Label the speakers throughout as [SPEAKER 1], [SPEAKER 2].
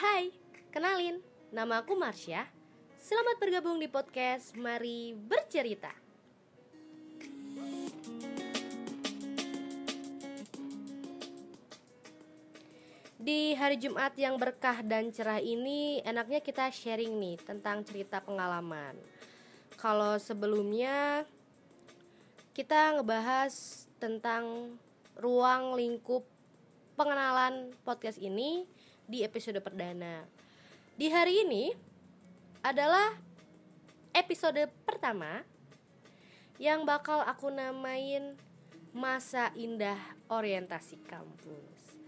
[SPEAKER 1] Hai, kenalin, nama aku Marsha. Selamat bergabung di podcast Mari Bercerita. Di hari Jumat yang berkah dan cerah ini, enaknya kita sharing nih tentang cerita pengalaman. Kalau sebelumnya kita ngebahas tentang ruang lingkup pengenalan podcast ini di episode perdana. Di hari ini adalah episode pertama yang bakal aku namain masa indah orientasi kampus.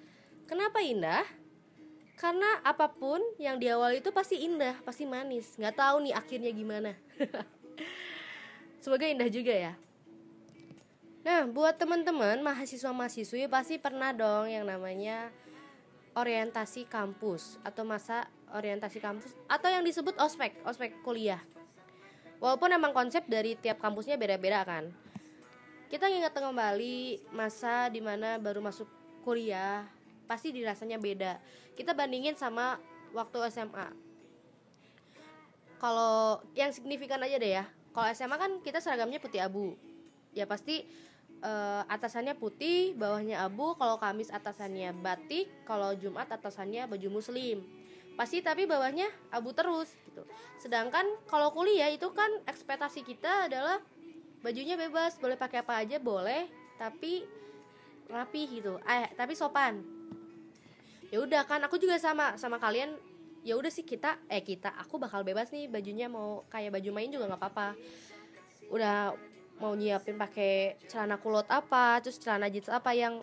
[SPEAKER 1] Kenapa indah? Karena apa pun yang di awal itu pasti indah, pasti manis. Nggak tahu nih akhirnya gimana. Semoga indah juga ya. Nah, buat teman-teman mahasiswa-mahasiswi pasti pernah dong yang namanya orientasi kampus atau masa orientasi kampus atau yang disebut ospek, ospek kuliah. Walaupun emang konsep dari tiap kampusnya beda-beda kan. Kita ingat kembali masa di mana baru masuk kuliah, pasti dirasanya beda kita bandingin sama waktu SMA kalau yang signifikan aja deh ya kalau SMA kan kita seragamnya putih abu ya pasti uh, atasannya putih bawahnya abu kalau Kamis atasannya batik kalau Jumat atasannya baju muslim. Pasti tapi bawahnya abu terus gitu. Sedangkan kalau kuliah itu kan ekspektasi kita adalah bajunya bebas boleh pakai apa aja boleh tapi rapi gitu. Eh tapi sopan. Ya udah kan aku juga sama sama kalian. Ya udah sih kita eh kita aku bakal bebas nih bajunya mau kayak baju main juga nggak apa-apa. Udah mau nyiapin pakai celana kulot apa terus celana jeans apa yang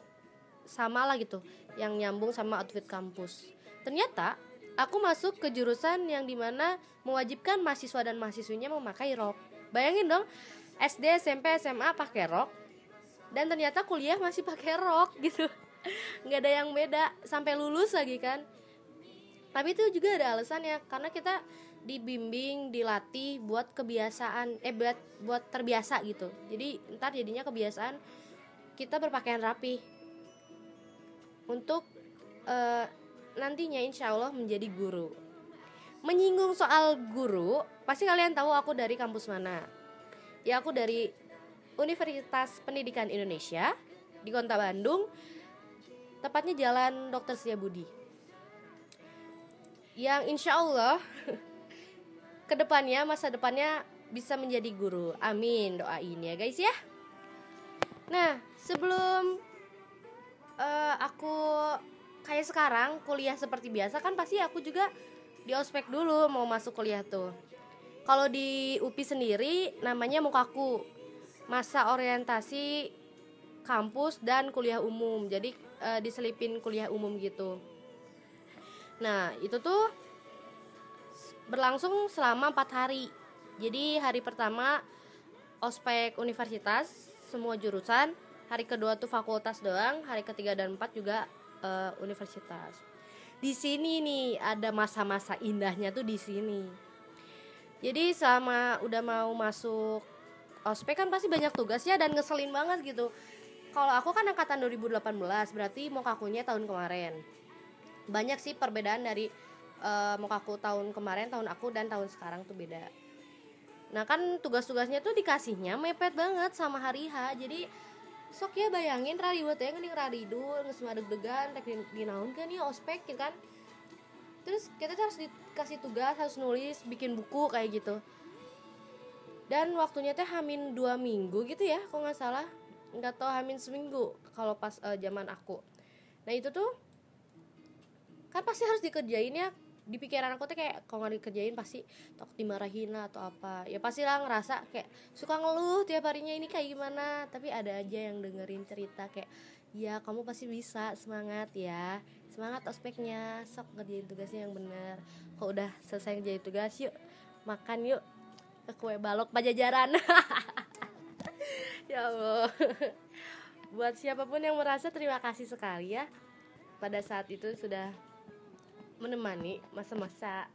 [SPEAKER 1] sama lah gitu yang nyambung sama outfit kampus. Ternyata aku masuk ke jurusan yang di mana mewajibkan mahasiswa dan mahasiswinya memakai rok. Bayangin dong SD SMP SMA pakai rok dan ternyata kuliah masih pakai rok gitu. Nggak ada yang beda sampai lulus lagi kan. Tapi itu juga ada alasannya karena kita dibimbing dilatih buat kebiasaan eh buat buat terbiasa gitu. Jadi ntar jadinya kebiasaan kita berpakaian rapi. Untuk uh, nantinya insya Allah menjadi guru. Menyinggung soal guru pasti kalian tahu aku dari kampus mana. Ya aku dari Universitas Pendidikan Indonesia di Kota Bandung. Tepatnya jalan Dr. Budi yang insya Allah ke depannya masa depannya bisa menjadi guru. Amin. Doain ya guys ya. Nah sebelum uh, aku kayak sekarang kuliah seperti biasa kan pasti aku juga di ospek dulu mau masuk kuliah tuh. Kalau di UPI sendiri namanya mukaku. Masa orientasi kampus dan kuliah umum. Jadi uh, diselipin kuliah umum gitu. Nah itu tuh berlangsung selama empat hari. Jadi hari pertama ospek universitas semua jurusan. Hari kedua tuh fakultas doang hari ketiga dan empat juga uh, universitas. Di sini nih ada masa-masa indahnya tuh di sini. Jadi selama udah mau masuk ospek kan pasti banyak tugas ya dan ngeselin banget gitu. Kalau aku kan angkatan 2018 berarti mau kakunya tahun kemarin. Banyak sih perbedaan dari uh, mau kaku tahun kemarin tahun aku dan tahun sekarang tuh beda. Nah kan tugas-tugasnya tuh dikasihnya mepet banget sama hari H jadi sok ya bayangin rari buat ya ngening raridu ngesma deg-degan tek dinaun kan nih ospek gitu kan? Terus kita tuh harus dikasih tugas harus nulis bikin buku kayak gitu. Dan waktunya teh hamin dua minggu gitu ya kok nggak salah? Nggak tahu hamin seminggu kalau pas uh, zaman aku. Nah itu tuh kan pasti harus dikerjain ya di pikiran aku tuh kayak kalau nggak dikerjain pasti takut dimarahin atau apa. Ya pasti lah ngerasa kayak suka ngeluh tiap harinya ini kayak gimana. Tapi ada aja yang dengerin cerita kayak ya kamu pasti bisa semangat ya. Semangat ospeknya sok ngerjain tugasnya yang bener kok udah selesai ngerjain tugas yuk makan yuk ke kue balok pajajaran. Ya Allah. Buat siapa pun yang merasa terima kasih sekali ya. Pada saat itu sudah menemani masa-masa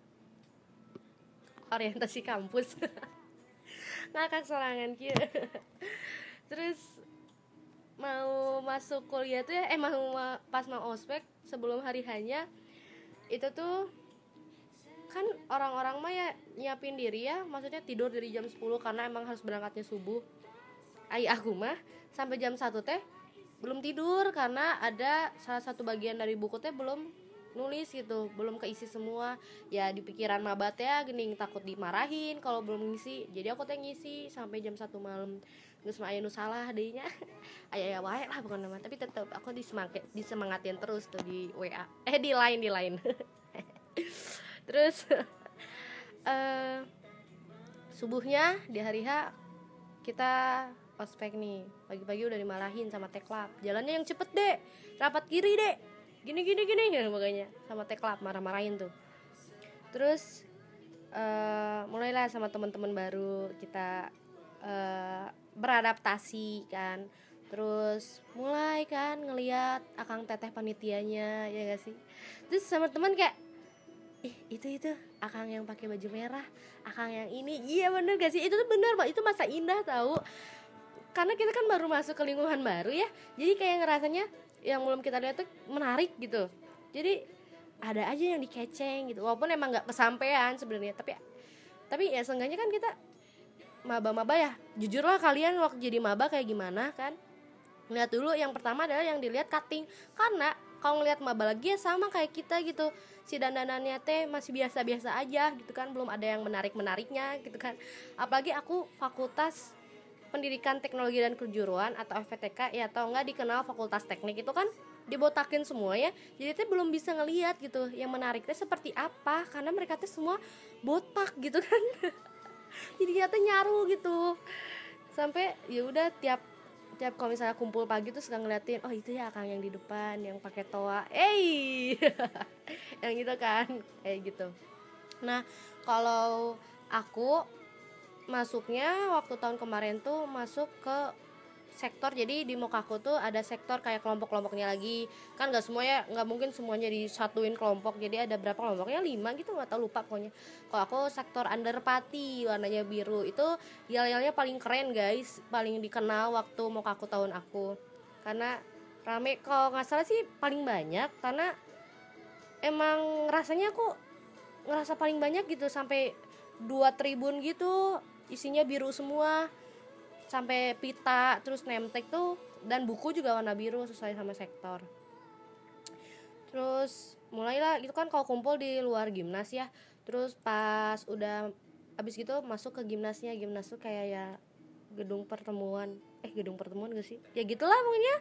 [SPEAKER 1] orientasi kampus. Ngakak sorangan kia terus mau masuk kuliah tuh ya eh mau pas mau ospek sebelum hari hanya itu tuh kan orang-orang mah ya nyiapin diri ya maksudnya tidur dari jam 10 karena emang harus berangkatnya subuh. Ayah aku mah sampai jam 1 teh belum tidur karena ada salah satu bagian dari buku teh belum nulis gitu belum keisi semua. Ya di pikiran mabat ya gini takut dimarahin kalau belum ngisi. Jadi aku teh ngisi sampai jam satu malam. Nggak sama ayah salah dehnya. Ayah ya wae lah bukan nama tapi tetap aku disemangat disemangatin terus tuh di wa eh di lain di lain. Terus uh, subuhnya di hari H kita ospek nih. Pagi-pagi udah dimarahin sama teklap. Jalannya yang cepet deh rapat kiri deh gini gini gini ya makanya sama teklap marah-marahin tuh. Terus uh, mulailah sama teman-teman baru kita uh, beradaptasi kan. Terus mulai kan ngeliat akang teteh panitianya ya gak sih? Terus sama teman kayak ih itu itu akang yang pakai baju merah akang yang ini. Iya bener gak sih? Itu tuh bener pak itu masa indah tahu? Karena kita kan baru masuk ke lingkungan baru ya. Jadi kayak ngerasanya yang belum kita lihat tuh menarik gitu. Jadi ada aja yang dikeceng gitu. Walaupun emang nggak kesampaian sebenarnya tapi tapi ya seenggaknya kan kita maba-maba ya. Jujur lah kalian waktu jadi maba kayak gimana kan? Lihat dulu yang pertama adalah yang dilihat cutting. Karena kalau ngeliat maba lagi ya sama kayak kita gitu. Si dandanannya teh masih biasa-biasa aja gitu kan. Belum ada yang menarik-menariknya gitu kan. Apalagi aku fakultas pendidikan teknologi dan kejuruan atau FPTK ya atau enggak dikenal fakultas teknik itu kan dibotakin semua ya. Jadi teh belum bisa ngelihat gitu yang menariknya seperti apa karena mereka teh semua botak gitu kan. Jadi kita nyaru gitu. Sampai ya udah tiap tiap kalau misalnya kumpul pagi tuh suka ngeliatin oh itu ya kang yang di depan yang pakai toa. Eh yang gitu kan kayak gitu. Nah kalau aku masuknya waktu tahun kemarin tuh masuk ke sektor. Jadi di Mokaku tuh ada sektor kayak kelompok-kelompoknya lagi. Kan nggak semuanya nggak mungkin semuanya disatuin kelompok. Jadi ada berapa kelompoknya? Lima gitu nggak tahu lupa pokoknya. Kalau aku sektor underpati warnanya biru. Itu yel-yelnya paling keren guys. Paling dikenal waktu Mokaku tahun aku. Karena rame. Kalau nggak salah sih paling banyak karena emang rasanya aku ngerasa paling banyak gitu. Sampai dua tribun gitu isinya biru semua sampai pita terus nemtek tuh dan buku juga warna biru sesuai sama sektor. Terus mulailah gitu kan kalau kumpul di luar gimnas ya terus pas udah abis gitu masuk ke gimnasnya gimnas tuh kayak ya gedung pertemuan. Eh gedung pertemuan gak sih? Ya gitulah pokoknya.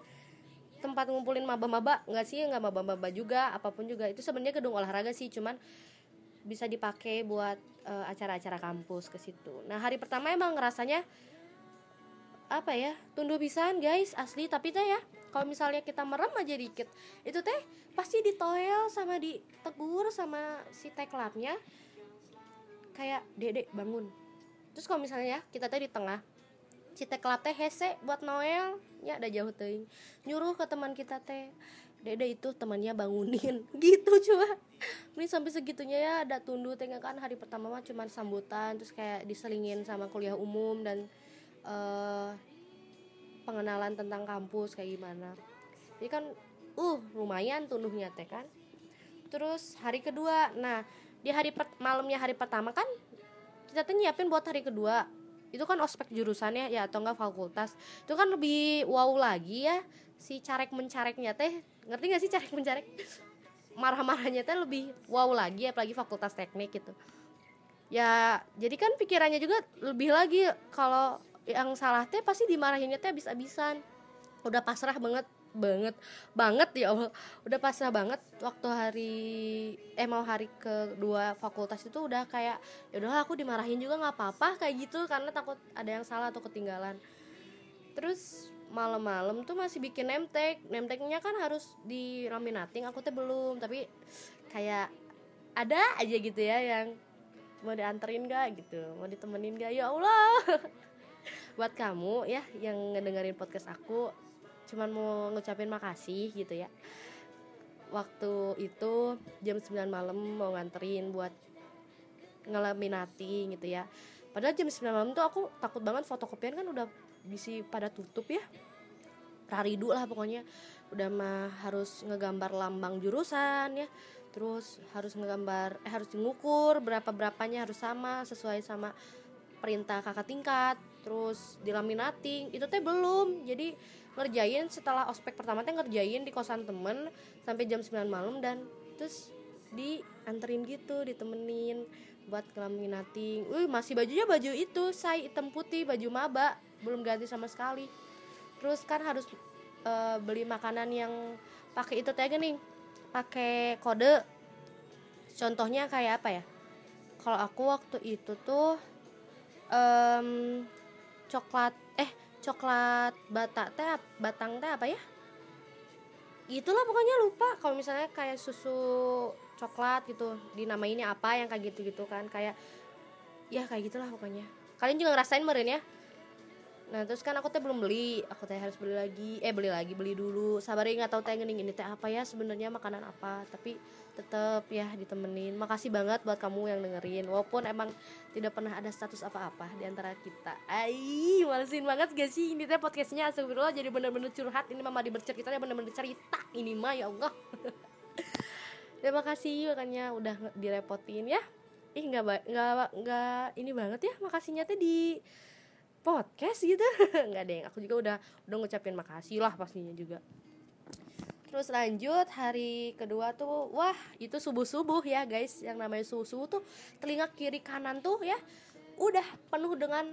[SPEAKER 1] Tempat ngumpulin maba-maba nggak sih? Nggak maba-maba juga apa pun juga. Itu sebenarnya gedung olahraga sih cuman bisa dipakai buat uh, acara-acara kampus ke situ. Nah hari pertama emang ngerasanya apa ya tunduk pisan guys asli. Tapi teh ya kalau misalnya kita merem aja dikit itu teh pasti ditoel sama ditegur sama si teklapnya kayak dedek bangun. Terus kalau misalnya ya kita teh di tengah si teklap teh hese buat noel. Ya ada jauh teh nyuruh ke teman kita teh dede itu temannya bangunin gitu coba ini sampai segitunya ya ada tundu tengah kan? Hari pertama mah cuma sambutan terus kayak diselingin sama kuliah umum dan uh, pengenalan tentang kampus kayak gimana. Jadi kan uh lumayan tunduhnya teh kan. Terus hari kedua nah di hari malamnya hari pertama kan kita tuh nyiapin buat hari kedua. Itu kan ospek jurusannya ya atau enggak fakultas. Itu kan lebih wow lagi ya si carek mencareknya teh ngerti gak sih cara mencarek? Marah-marahnya teh lebih wow lagi apalagi fakultas teknik gitu. Ya jadi kan pikirannya juga lebih lagi kalau yang salah teh pasti dimarahinnya teh abis-abisan. Udah pasrah banget banget banget ya Allah. Udah pasrah banget waktu hari eh mau hari kedua fakultas itu udah kayak ya udah aku dimarahin juga nggak apa-apa kayak gitu karena takut ada yang salah atau ketinggalan. Terus malam-malam tuh masih bikin nemtek. Nemteknya kan harus di laminating aku tuh belum. Tapi kayak ada aja gitu ya yang mau dianterin gak gitu mau ditemenin gak ya Allah. Buat kamu ya yang ngedengerin podcast aku cuman mau ngucapin makasih gitu ya. Waktu itu jam 9 malam mau nganterin buat ngelaminating gitu ya. Padahal jam 9 malam tuh aku takut banget fotokopian kan udah bisi pada tutup ya. Raridu lah pokoknya. Udah mah harus ngegambar lambang jurusan ya. Terus harus ngegambar eh harus ngukur berapa berapanya harus sama sesuai sama perintah kakak tingkat. Terus dilaminating itu teh belum. Jadi ngerjain setelah ospek pertama teh ngerjain di kosan temen sampai jam 9 malam dan terus dianterin gitu ditemenin buat ngelaminating wih masih bajunya baju itu saya hitam putih baju maba belum ganti sama sekali. Terus kan harus uh, beli makanan yang pakai itu teh gini pakai kode. Contohnya kayak apa ya? Kalau aku waktu itu tuh um, coklat eh coklat bata teh batang teh apa ya? Itulah pokoknya lupa. Kalau misalnya kayak susu coklat gitu dinamainnya apa yang kayak gitu gitu kan. Kayak ya kayak gitulah pokoknya. Kalian juga ngerasain meren ya nah terus kan aku teh belum beli. Aku teh harus beli lagi. Eh beli lagi beli dulu. Sabar nggak tahu teh ini teh apa ya sebenarnya makanan apa. Tapi tetap ya ditemenin. Makasih banget buat kamu yang dengerin. Walaupun emang tidak pernah ada status apa-apa di antara kita. Ai malesin banget gak sih? Ini teh podcastnya astagfirullah jadi bener-bener curhat. Ini mama di bercerita ya bener-bener cerita. Ini mah ya Allah. Terima kasih makanya udah direpotin ya. Ih nggak nggak nggak ini banget ya makasihnya teh di podcast gitu. Nggak deh aku juga udah udah ngucapin makasih lah pastinya juga. Terus lanjut hari kedua tuh wah itu subuh subuh ya guys. Yang namanya subuh subuh tuh telinga kiri kanan tuh ya udah penuh dengan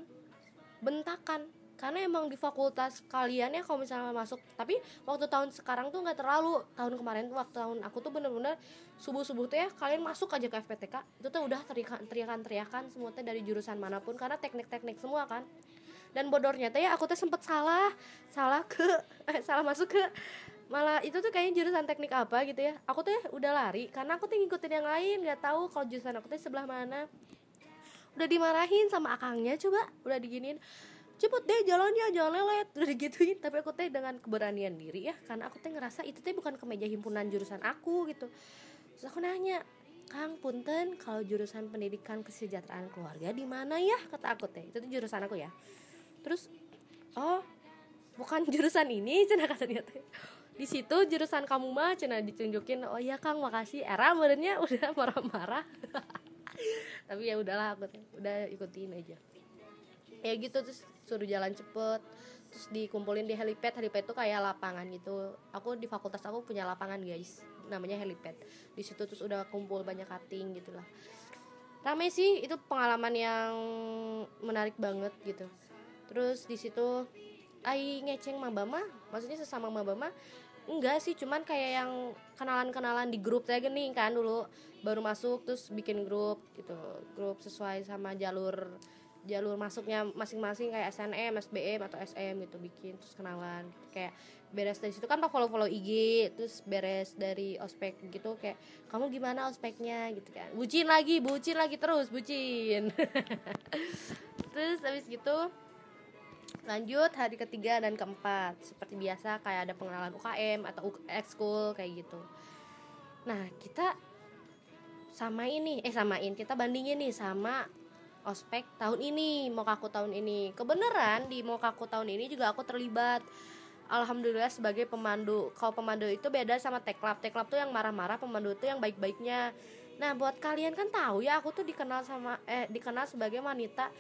[SPEAKER 1] bentakan. Karena emang di fakultas kalian ya kalau misalnya masuk tapi waktu tahun sekarang tuh nggak terlalu. Tahun kemarin tuh waktu tahun aku tuh bener-bener subuh subuh tuh ya kalian masuk aja ke FPTK itu tuh udah teriakan teriakan teriakan semua tuh dari jurusan mana pun karena teknik-teknik semua kan dan bodornya teh ya aku tuh sempet salah salah ke eh, salah masuk ke malah itu tuh kayaknya jurusan teknik apa gitu ya. Aku tuh udah lari karena aku tuh ngikutin yang lain nggak tahu kalau jurusan aku tuh sebelah mana. Udah dimarahin sama akangnya coba udah diginin cepet deh jalannya jangan lelet udah digituin. Tapi aku teh dengan keberanian diri ya karena aku teh ngerasa itu teh bukan kemeja himpunan jurusan aku gitu. Terus aku nanya Kang Punten kalau jurusan pendidikan kesejahteraan keluarga di mana ya? Kata aku teh itu tuh jurusan aku ya terus oh bukan jurusan ini cina katanya teh di situ jurusan kamu mah cina ditunjukin. Oh iya kang makasih. Era merenya udah marah-marah. Tapi ya udahlah aku udah ikutin aja. Ya gitu terus suruh jalan cepet. Terus dikumpulin di helipad. Helipad itu kayak lapangan gitu. Aku di fakultas aku punya lapangan guys. Namanya helipad. Di situ terus udah kumpul banyak cutting gitulah. Ramai sih itu pengalaman yang menarik banget gitu terus di situ ai ngeceng mabama maksudnya sesama mabama enggak sih cuman kayak yang kenalan-kenalan di grup saya gini kan dulu baru masuk terus bikin grup gitu. Grup sesuai sama jalur jalur masuknya masing-masing kayak SNM, SBM atau SM gitu bikin terus kenalan gitu. kayak beres dari situ kan follow follow IG terus beres dari ospek gitu kayak kamu gimana ospeknya? gitu kan. Bucin lagi bucin lagi terus bucin. Terus habis gitu lanjut hari ketiga dan keempat. Seperti biasa kayak ada pengenalan UKM atau ekskul kayak gitu. Nah kita sama ini eh samain. Kita bandingin nih sama ospek tahun ini mau kaku tahun ini. Kebenaran di mau kaku tahun ini juga aku terlibat. Alhamdulillah sebagai pemandu. Kalau pemandu itu beda sama teklap teklap tuh yang marah-marah pemandu itu yang baik-baiknya. Nah buat kalian kan tahu ya aku tuh dikenal sama eh dikenal sebagai wanita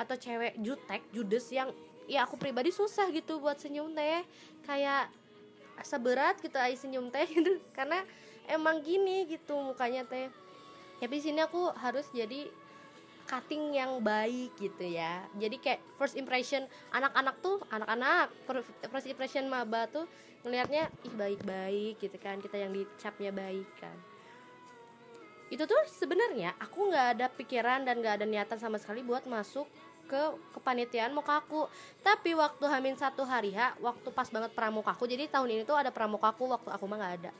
[SPEAKER 1] atau cewek jutek judes yang ya aku pribadi susah gitu buat senyum teh. Kayak seberat gitu ay senyum teh gitu. Karena emang gini gitu mukanya teh. Tapi sini aku harus jadi cutting yang baik gitu ya. Jadi kayak first impression anak-anak tuh anak-anak first impression maba tuh ngelihatnya ih baik-baik gitu kan. Kita yang dicapnya baik kan. Itu tuh sebenarnya aku nggak ada pikiran dan nggak ada niatan sama sekali buat masuk ke kepanitiaan mukaku tapi waktu hamil satu hari ha waktu pas banget pramukaku jadi tahun ini tuh ada pramukaku waktu aku mah nggak ada.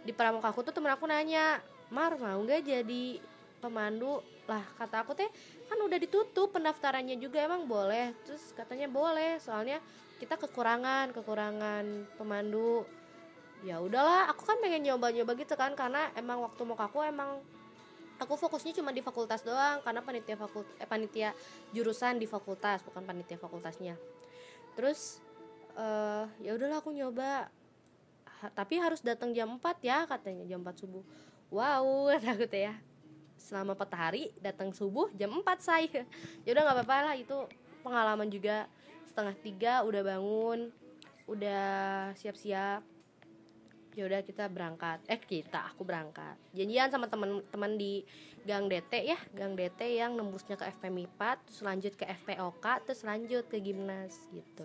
[SPEAKER 1] Di pramukaku tuh temen aku nanya mar mau nggak jadi pemandu? Lah kata aku teh kan udah ditutup pendaftarannya juga emang boleh? Terus katanya boleh soalnya kita kekurangan kekurangan pemandu. Ya udahlah aku kan pengen nyoba-nyoba gitu kan karena emang waktu mau aku emang aku fokusnya cuma di fakultas doang karena panitia fakult eh, panitia jurusan di fakultas bukan panitia fakultasnya. Terus uh, ya udahlah aku nyoba. Ha, tapi harus datang jam 4 ya katanya jam 4 subuh. Wow takut ya. Selama 4 hari datang subuh jam 4 saya ya udah nggak apa-apa lah itu pengalaman juga. Setengah tiga udah bangun udah siap-siap ya udah kita berangkat. Eh kita aku berangkat. Janjian sama teman-teman di Gang DT ya. Gang DT yang nembusnya ke FP MIPA terus lanjut ke FPOK terus lanjut ke gimnas gitu.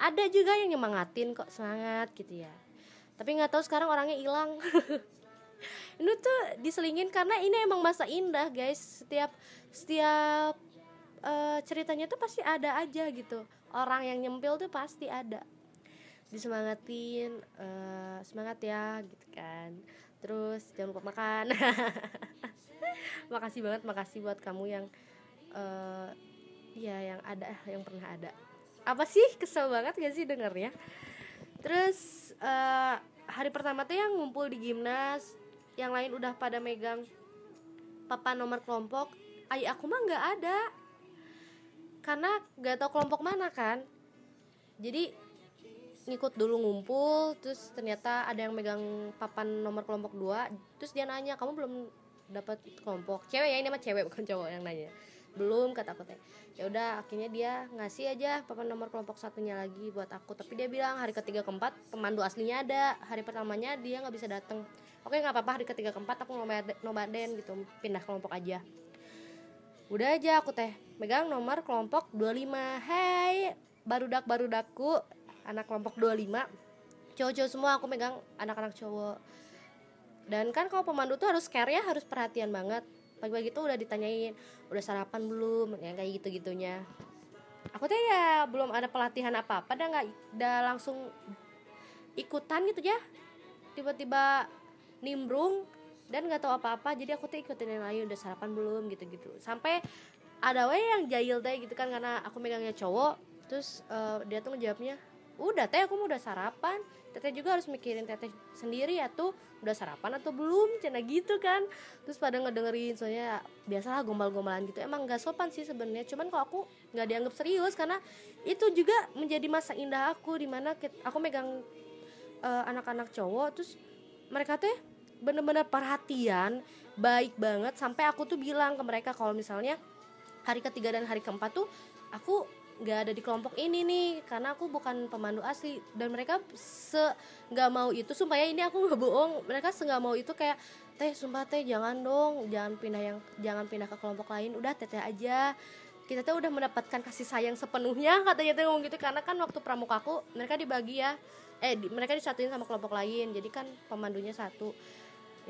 [SPEAKER 1] Ada juga yang nyemangatin kok semangat gitu ya. Tapi nggak tahu sekarang orangnya hilang. Ini tuh diselingin karena ini emang masa indah guys. Setiap setiap uh, ceritanya tuh pasti ada aja gitu. Orang yang nyempil tuh pasti ada disemangatin uh, semangat ya gitu kan. Terus jangan lupa makan. Makasih banget makasih buat kamu yang uh, ya yang ada yang pernah ada. Apa sih? Kesel banget gak sih dengernya terus uh, hari pertama tuh yang ngumpul di gimnas yang lain udah pada megang papan nomor kelompok ayah aku mah nggak ada. Karena nggak tahu kelompok mana kan. Jadi ngikut dulu ngumpul terus ternyata ada yang megang papan nomor kelompok dua terus dia nanya kamu belum dapat kelompok? Cewek ya ini mah cewek bukan cowok yang nanya. Belum kata aku teh. Ya udah akhirnya dia ngasih aja papan nomor kelompok satunya lagi buat aku. Tapi dia bilang hari ketiga keempat pemandu aslinya ada. Hari pertamanya dia nggak bisa datang oke nggak apa-apa hari ketiga keempat aku nomaden gitu. Pindah kelompok aja. Udah aja aku teh megang nomor kelompok 25 hai barudak barudakku anak kelompok 25 cowok-cowok semua aku megang anak-anak cowok. Dan kan kalau pemandu tuh harus care ya harus perhatian banget. Pagi-pagi tuh udah ditanyain udah sarapan belum? Yang kayak gitu gitunya aku tuh ya belum ada pelatihan apa apa dah nggak udah langsung ikutan gitu ya. Tiba-tiba nimbrung dan nggak tahu apa-apa jadi aku tuh ikutin yang lain udah sarapan belum? gitu-gitu. Sampai ada wae yang jahil teh gitu kan karena aku megangnya cowok terus uh, dia tuh ngejawabnya udah teh aku mau udah sarapan. Teteh juga harus mikirin teteh sendiri ya tuh. Udah sarapan atau belum? Cina gitu kan. Terus pada ngedengerin soalnya biasalah gombal-gombalan gitu. Emang gak sopan sih sebenarnya. Cuman kalau aku nggak dianggap serius karena itu juga menjadi masa indah aku di mana aku megang uh, anak-anak cowok terus mereka teh bener-bener perhatian baik banget. Sampai aku tuh bilang ke mereka kalau misalnya hari ketiga dan hari keempat tuh aku nggak ada di kelompok ini nih karena aku bukan pemandu asli. Dan mereka se nggak mau itu sumpah ya ini aku nggak bohong. Mereka se nggak mau itu kayak teh sumpah teh jangan dong jangan pindah yang jangan pindah ke kelompok lain. Udah teteh aja. Kita tuh udah mendapatkan kasih sayang sepenuhnya katanya tuh gitu. Karena kan waktu pramuka aku mereka dibagi ya. Eh di, mereka disatuin sama kelompok lain. Jadi kan pemandunya satu.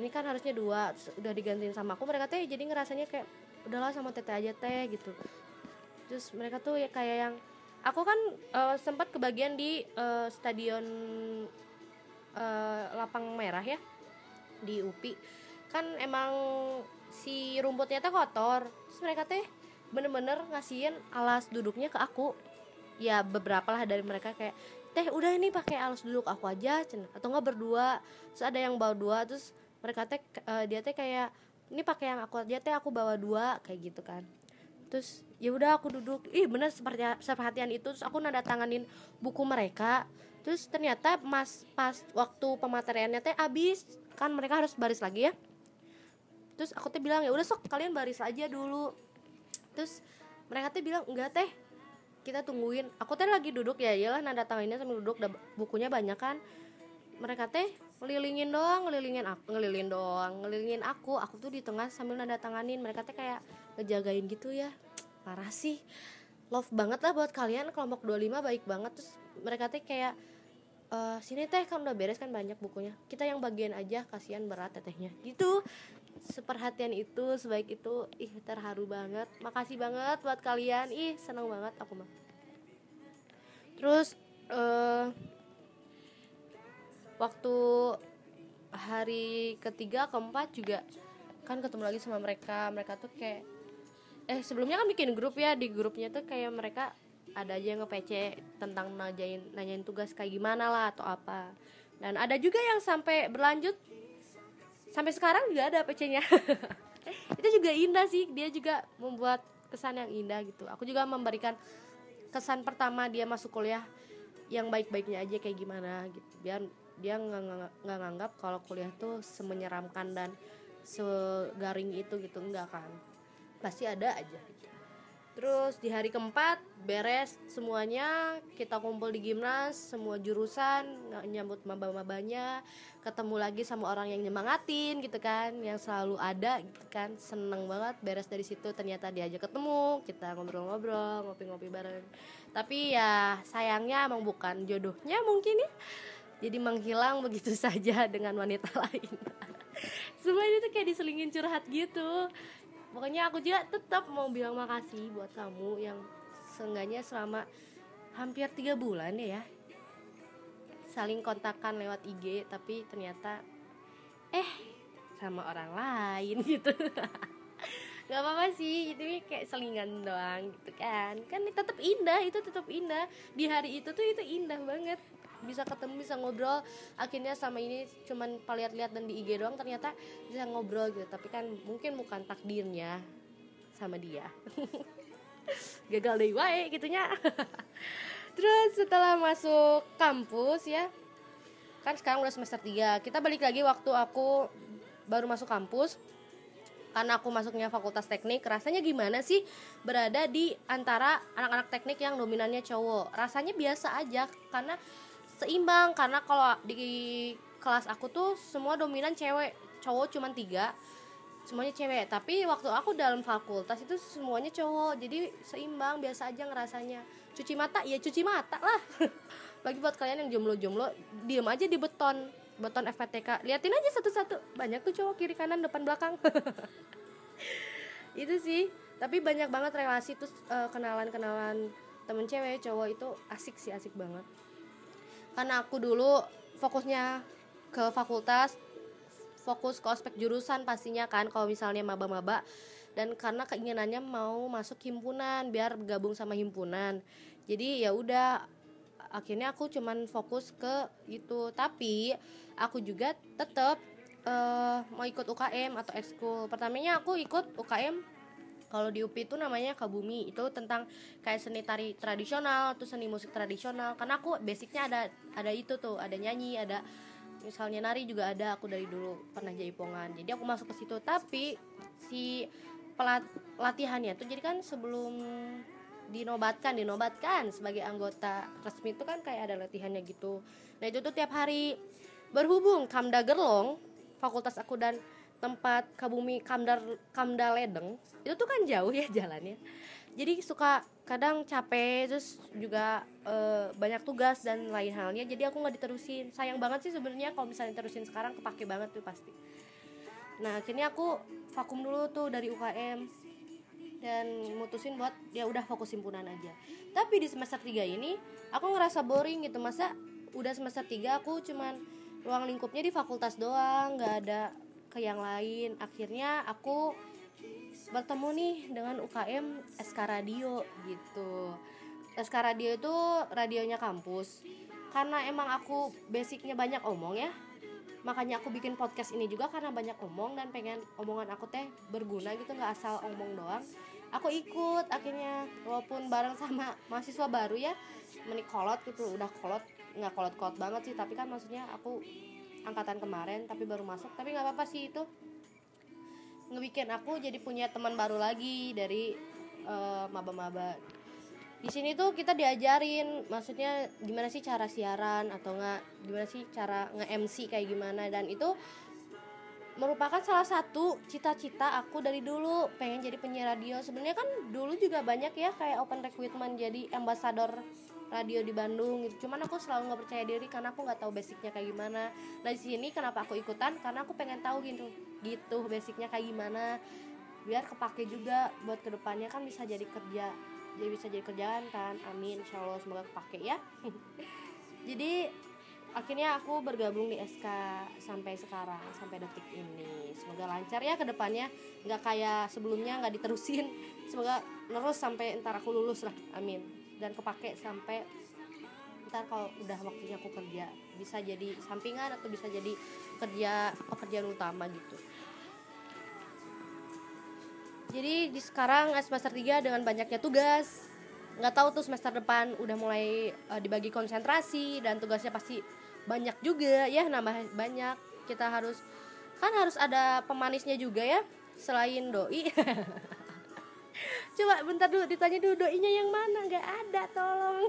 [SPEAKER 1] Ini kan harusnya dua udah digantiin sama aku. Mereka teh jadi ngerasanya kayak udahlah sama teteh aja teh gitu terus mereka tuh ya kayak yang aku kan uh, sempat kebagian di uh, stadion uh, lapang merah ya di UPI kan emang si rumputnya teh kotor. Terus mereka teh bener-bener ngasihin alas duduknya ke aku. Ya beberapa lah dari mereka kayak teh udah ini pakai alas duduk aku aja cina atau nggak berdua. Terus ada yang bawa dua terus mereka teh uh, dia teh kayak ini pakai yang aku aja teh aku bawa dua kayak gitu kan terus ya udah aku duduk. Ih bener seperti seperhatian itu. Terus aku nada tanganin buku mereka. Terus ternyata mas pas waktu pemateriannya teh abis kan mereka harus baris lagi ya. Terus aku teh bilang ya udah sok kalian baris aja dulu. Terus mereka teh bilang enggak teh kita tungguin. Aku teh lagi duduk ya iyalah nada tangannya sambil duduk bukunya banyak kan mereka teh ngelilingin doang ngelilingin aku ngelilingin doang ngelilingin aku. Aku tuh di tengah sambil nada tanganin mereka teh kayak ngejagain gitu ya. Parah sih. Love banget lah buat kalian. Kelompok 25 baik banget. Terus mereka teh kayak e, sini teh kan udah beres kan banyak bukunya. Kita yang bagian aja kasihan berat tetehnya. Gitu. Seperhatian itu sebaik itu ih terharu banget. Makasih banget buat kalian. Ih seneng banget aku mah. Terus uh, waktu hari ketiga keempat juga kan ketemu lagi sama mereka. Mereka tuh kayak eh sebelumnya kan bikin grup ya di grupnya tuh kayak mereka ada aja yang nge-PC tentang nanyain nanyain tugas kayak gimana lah atau apa. Dan ada juga yang sampai berlanjut sampai sekarang juga ada PC-nya itu juga indah sih dia juga membuat kesan yang indah gitu. Aku juga memberikan kesan pertama dia masuk kuliah yang baik-baiknya aja kayak gimana gitu. Biar dia nggak nganggap kalau kuliah tuh semenyeramkan dan segaring itu gitu enggak kan? Pasti ada aja gitu. terus di hari keempat beres semuanya kita kumpul di gimnas semua jurusan nggak nyambut maba-mabanya ketemu lagi sama orang yang nyemangatin gitu kan yang selalu ada gitu kan. Seneng banget beres dari situ ternyata diajak ketemu kita ngobrol-ngobrol ngopi-ngopi bareng. Tapi ya sayangnya emang bukan jodohnya mungkin ya jadi menghilang begitu saja dengan wanita lain. Semua itu kayak diselingin curhat gitu. Pokoknya aku juga tetap mau bilang makasih buat kamu yang seenggaknya selama hampir tiga bulan ya saling kontakkan lewat IG tapi ternyata eh sama orang lain gitu. Nggak apa-apa sih itu kayak selingan doang gitu kan. Kan tetap indah itu tetap indah. Di hari itu tuh itu indah banget bisa ketemu bisa ngobrol. Akhirnya sama ini cuman lihat-lihat dan di IG doang ternyata bisa ngobrol gitu. Tapi kan mungkin bukan takdirnya sama dia. Gagal deh wae gitunya. Terus setelah masuk kampus ya kan sekarang udah semester 3 kita balik lagi waktu aku baru masuk kampus. Karena aku masuknya fakultas teknik rasanya gimana sih berada di antara anak-anak teknik yang dominannya cowok? Rasanya biasa aja karena seimbang karena kalau di kelas aku tuh semua dominan cewek. Cowok cuma tiga semuanya cewek. Tapi waktu aku dalam fakultas itu semuanya cowok jadi seimbang biasa aja ngerasanya. Cuci mata ya cuci mata lah. Bagi buat kalian yang jomblo-jomblo diem aja di beton beton FPTK liatin aja satu-satu. Banyak tuh cowok kiri kanan depan belakang. Itu sih. Tapi banyak banget relasi terus uh, kenalan-kenalan temen cewek cowok itu asik sih asik banget karena aku dulu fokusnya ke fakultas fokus ke ospek jurusan pastinya kan kalau misalnya maba-maba. Dan karena keinginannya mau masuk himpunan biar gabung sama himpunan. Jadi ya udah akhirnya aku cuman fokus ke itu. Tapi aku juga tetap uh, eh, mau ikut UKM atau ekskul. Pertamanya aku ikut UKM kalau di UPI itu namanya Kabumi. Itu tentang kayak seni tari tradisional atau seni musik tradisional. Karena aku basicnya ada ada itu tuh. Ada nyanyi ada misalnya nari juga ada. Aku dari dulu pernah jaipongan jadi aku masuk ke situ. Tapi si pelat latihannya tuh jadi kan sebelum dinobatkan dinobatkan sebagai anggota resmi itu kan kayak ada latihannya gitu. Nah itu tuh tiap hari berhubung Kamda Gerlong fakultas aku dan tempat Kabumi Kamdar Kamda Ledeng itu tuh kan jauh ya jalannya. Jadi suka kadang capek terus juga e, banyak tugas dan lain halnya. Jadi aku nggak diterusin. Sayang banget sih sebenarnya kalau misalnya terusin sekarang kepake banget tuh pasti. Nah akhirnya aku vakum dulu tuh dari UKM dan mutusin buat ya udah fokus himpunan aja. Tapi di semester 3 ini aku ngerasa boring gitu. Masa udah semester 3 aku cuman ruang lingkupnya di fakultas doang nggak ada ke yang lain. Akhirnya aku bertemu nih dengan UKM SK Radio gitu. SK Radio itu radionya kampus. Karena emang aku basicnya banyak omong ya makanya aku bikin podcast ini juga karena banyak omong dan pengen omongan aku teh berguna gitu nggak asal omong doang. Aku ikut akhirnya walaupun bareng sama mahasiswa baru ya menik kolot gitu udah kolot nggak kolot kolot banget sih tapi kan maksudnya aku angkatan kemarin tapi baru masuk. Tapi nggak apa-apa sih itu ngebikin aku jadi punya teman baru lagi dari uh, maba-maba. Di sini tuh kita diajarin maksudnya gimana sih cara siaran atau nggak gimana sih cara nge MC kayak gimana. Dan itu merupakan salah satu cita-cita aku dari dulu pengen jadi penyiar radio. Sebenarnya kan dulu juga banyak ya kayak open recruitment jadi ambasador radio di Bandung gitu. Cuman aku selalu nggak percaya diri karena aku nggak tahu basicnya kayak gimana. Nah di sini kenapa aku ikutan? Karena aku pengen tahu gitu gitu basicnya kayak gimana. Biar kepake juga buat ke depannya kan bisa jadi kerja jadi bisa jadi kerjaan kan. Amin insya Allah semoga kepake ya. Jadi akhirnya aku bergabung di SK sampai sekarang sampai detik ini. Semoga lancar ya ke depannya nggak kayak sebelumnya nggak diterusin. Semoga terus sampai ntar aku lulus lah amin. Dan kepake sampai ntar kalau udah waktunya aku kerja bisa jadi sampingan atau bisa jadi kerja pekerjaan utama gitu. Jadi di sekarang semester 3 dengan banyaknya tugas nggak tahu tuh semester depan udah mulai uh, dibagi konsentrasi dan tugasnya pasti banyak juga ya nambah banyak. Kita harus kan harus ada pemanisnya juga ya selain doi. Coba bentar dulu ditanya dulu doinya yang mana? Nggak ada tolong.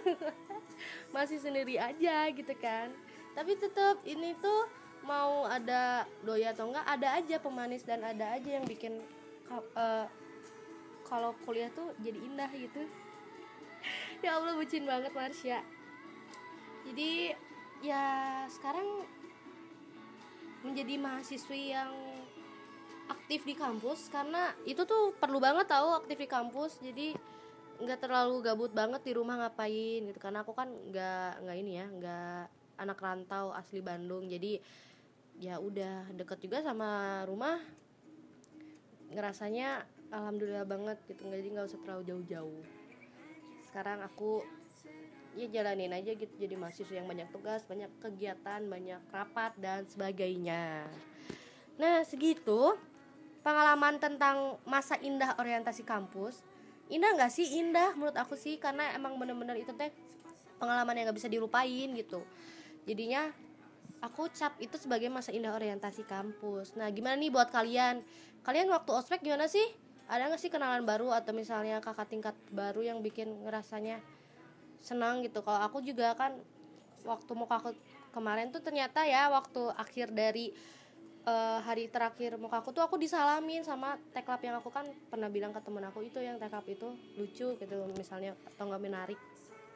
[SPEAKER 1] Masih sendiri aja gitu kan. Tapi tetap ini tuh mau ada doi atau enggak ada aja pemanis dan ada aja yang bikin uh, kalau kuliah tuh jadi indah gitu ya Allah bucin banget Marsha. Jadi ya sekarang menjadi mahasiswi yang aktif di kampus karena itu tuh perlu banget tahu aktif di kampus. Jadi nggak terlalu gabut banget di rumah ngapain gitu. Karena aku kan nggak nggak ini ya nggak anak rantau asli Bandung. Jadi ya udah deket juga sama rumah. Ngerasanya alhamdulillah banget gitu. Jadi nggak usah terlalu jauh-jauh sekarang aku ya jalanin aja gitu jadi mahasiswa yang banyak tugas banyak kegiatan banyak rapat dan sebagainya. Nah segitu pengalaman tentang masa indah orientasi kampus. Indah nggak sih? Indah menurut aku sih karena emang bener-bener itu teh pengalaman yang nggak bisa dilupain gitu. Jadinya aku cap itu sebagai masa indah orientasi kampus. Nah gimana nih buat kalian? Kalian waktu ospek gimana sih ada nggak sih kenalan baru atau misalnya kakak tingkat baru yang bikin ngerasanya senang gitu? Kalau aku juga kan waktu mau kakak kemarin tuh ternyata ya waktu akhir dari uh, hari terakhir muka aku tuh aku disalamin sama teklap yang aku kan pernah bilang ke temen aku itu yang teklap itu lucu gitu misalnya atau nggak menarik.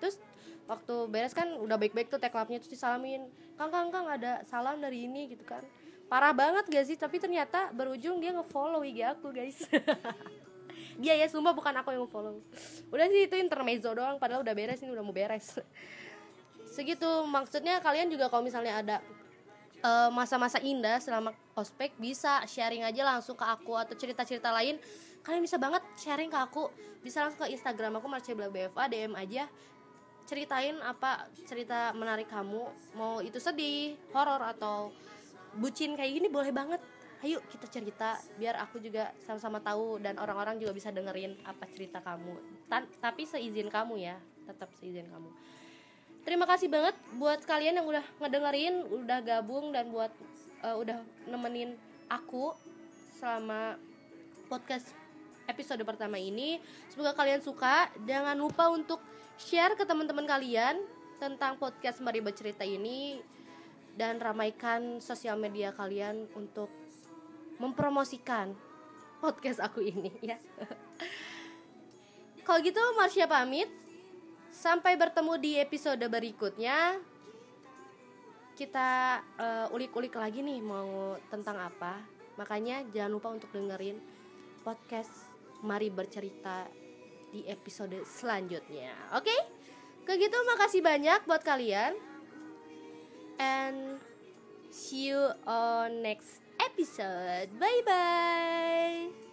[SPEAKER 1] Terus waktu beres kan udah baik-baik tuh teklapnya terus disalamin. Kang kang kang ada salam dari ini gitu kan parah banget gak sih? Tapi ternyata berujung dia ngefollow IG aku guys. Dia ya sumpah bukan aku yang ngefollow. Udah sih itu intermezzo doang. Padahal udah beres ini udah mau beres. Segitu. Maksudnya kalian juga kalau misalnya ada eh, masa-masa uh, indah selama ospek bisa sharing aja langsung ke aku atau cerita-cerita lain. Kalian bisa banget sharing ke aku. Bisa langsung ke Instagram aku Marcebla BFA DM aja. Ceritain apa cerita menarik kamu. Mau itu sedih horor atau bucin kayak gini boleh banget. Ayo kita cerita biar aku juga sama-sama tahu dan orang-orang juga bisa dengerin apa cerita kamu. Tan tapi seizin kamu ya tetap seizin kamu. Terima kasih banget buat kalian yang udah ngedengerin udah gabung dan buat uh, udah nemenin aku selama podcast episode pertama ini. Semoga kalian suka. Jangan lupa untuk share ke teman-teman kalian tentang podcast Mari Bercerita ini dan ramaikan sosial media kalian untuk mempromosikan podcast aku ini ya. Kalau gitu Marsha pamit. Sampai bertemu di episode berikutnya. Kita uh, ulik-ulik lagi nih mau tentang apa. Makanya jangan lupa untuk dengerin podcast Mari Bercerita di episode selanjutnya. Oke? Okay? Kayak gitu makasih banyak buat kalian and see you on next episode. Bye bye.